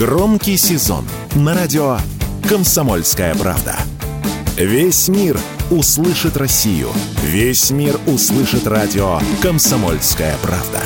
Громкий сезон на радио «Комсомольская правда». Весь мир услышит Россию. Весь мир услышит радио «Комсомольская правда».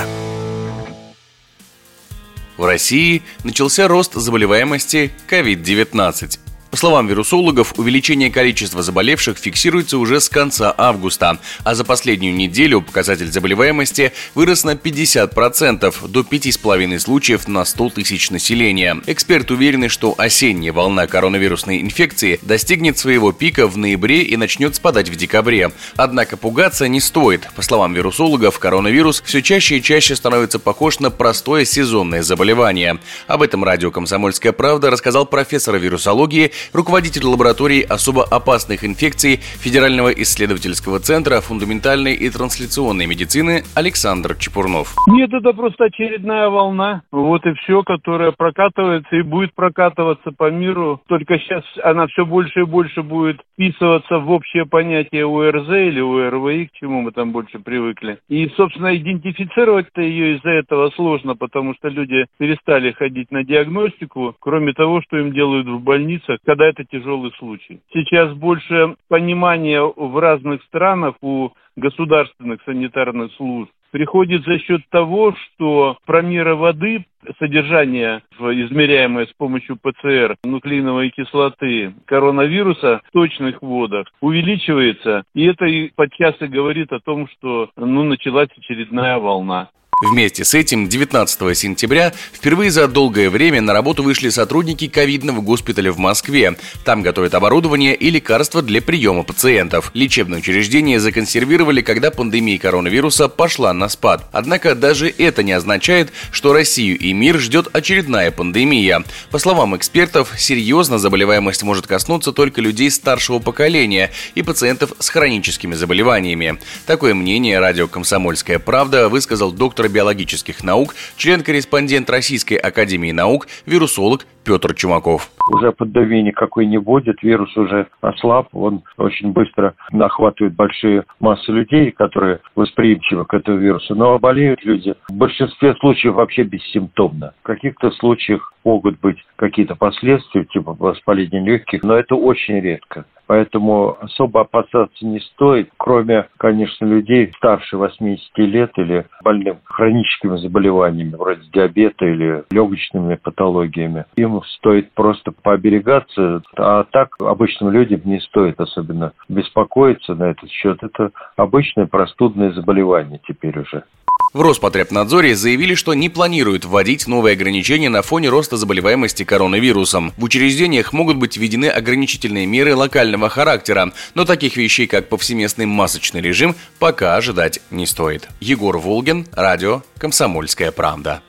В России начался рост заболеваемости COVID-19. По словам вирусологов, увеличение количества заболевших фиксируется уже с конца августа, а за последнюю неделю показатель заболеваемости вырос на 50% до 5,5 случаев на 100 тысяч населения. Эксперты уверены, что осенняя волна коронавирусной инфекции достигнет своего пика в ноябре и начнет спадать в декабре. Однако пугаться не стоит. По словам вирусологов, коронавирус все чаще и чаще становится похож на простое сезонное заболевание. Об этом радио «Комсомольская правда» рассказал профессор вирусологии руководитель лаборатории особо опасных инфекций Федерального исследовательского центра фундаментальной и трансляционной медицины Александр Чепурнов. Нет, это просто очередная волна. Вот и все, которая прокатывается и будет прокатываться по миру. Только сейчас она все больше и больше будет вписываться в общее понятие УРЗ или УРВИ, к чему мы там больше привыкли. И, собственно, идентифицировать-то ее из-за этого сложно, потому что люди перестали ходить на диагностику, кроме того, что им делают в больницах, когда это тяжелый случай. Сейчас больше понимания в разных странах у государственных санитарных служб приходит за счет того, что промеры воды содержание, измеряемое с помощью ПЦР нуклеиновой кислоты коронавируса в точных водах увеличивается. И это подчас и говорит о том, что ну, началась очередная волна. Вместе с этим 19 сентября впервые за долгое время на работу вышли сотрудники ковидного госпиталя в Москве. Там готовят оборудование и лекарства для приема пациентов. Лечебное учреждение законсервировали, когда пандемия коронавируса пошла на спад. Однако даже это не означает, что Россию и мир ждет очередная пандемия. По словам экспертов, серьезно заболеваемость может коснуться только людей старшего поколения и пациентов с хроническими заболеваниями. Такое мнение радио «Комсомольская правда» высказал доктор доктор биологических наук, член-корреспондент Российской Академии Наук, вирусолог Петр Чумаков. Уже пандемии никакой не будет, вирус уже ослаб, он очень быстро нахватывает большие массы людей, которые восприимчивы к этому вирусу, но болеют люди в большинстве случаев вообще бессимптомно. В каких-то случаях могут быть какие-то последствия, типа воспаления легких, но это очень редко. Поэтому особо опасаться не стоит, кроме, конечно, людей старше 80 лет или больным хроническими заболеваниями, вроде диабета или легочными патологиями. Им стоит просто пооберегаться, а так обычным людям не стоит особенно беспокоиться на этот счет. Это обычное простудное заболевание теперь уже. В Роспотребнадзоре заявили, что не планируют вводить новые ограничения на фоне роста заболеваемости коронавирусом. В учреждениях могут быть введены ограничительные меры локального характера, но таких вещей, как повсеместный масочный режим, пока ожидать не стоит. Егор Волгин, радио «Комсомольская правда».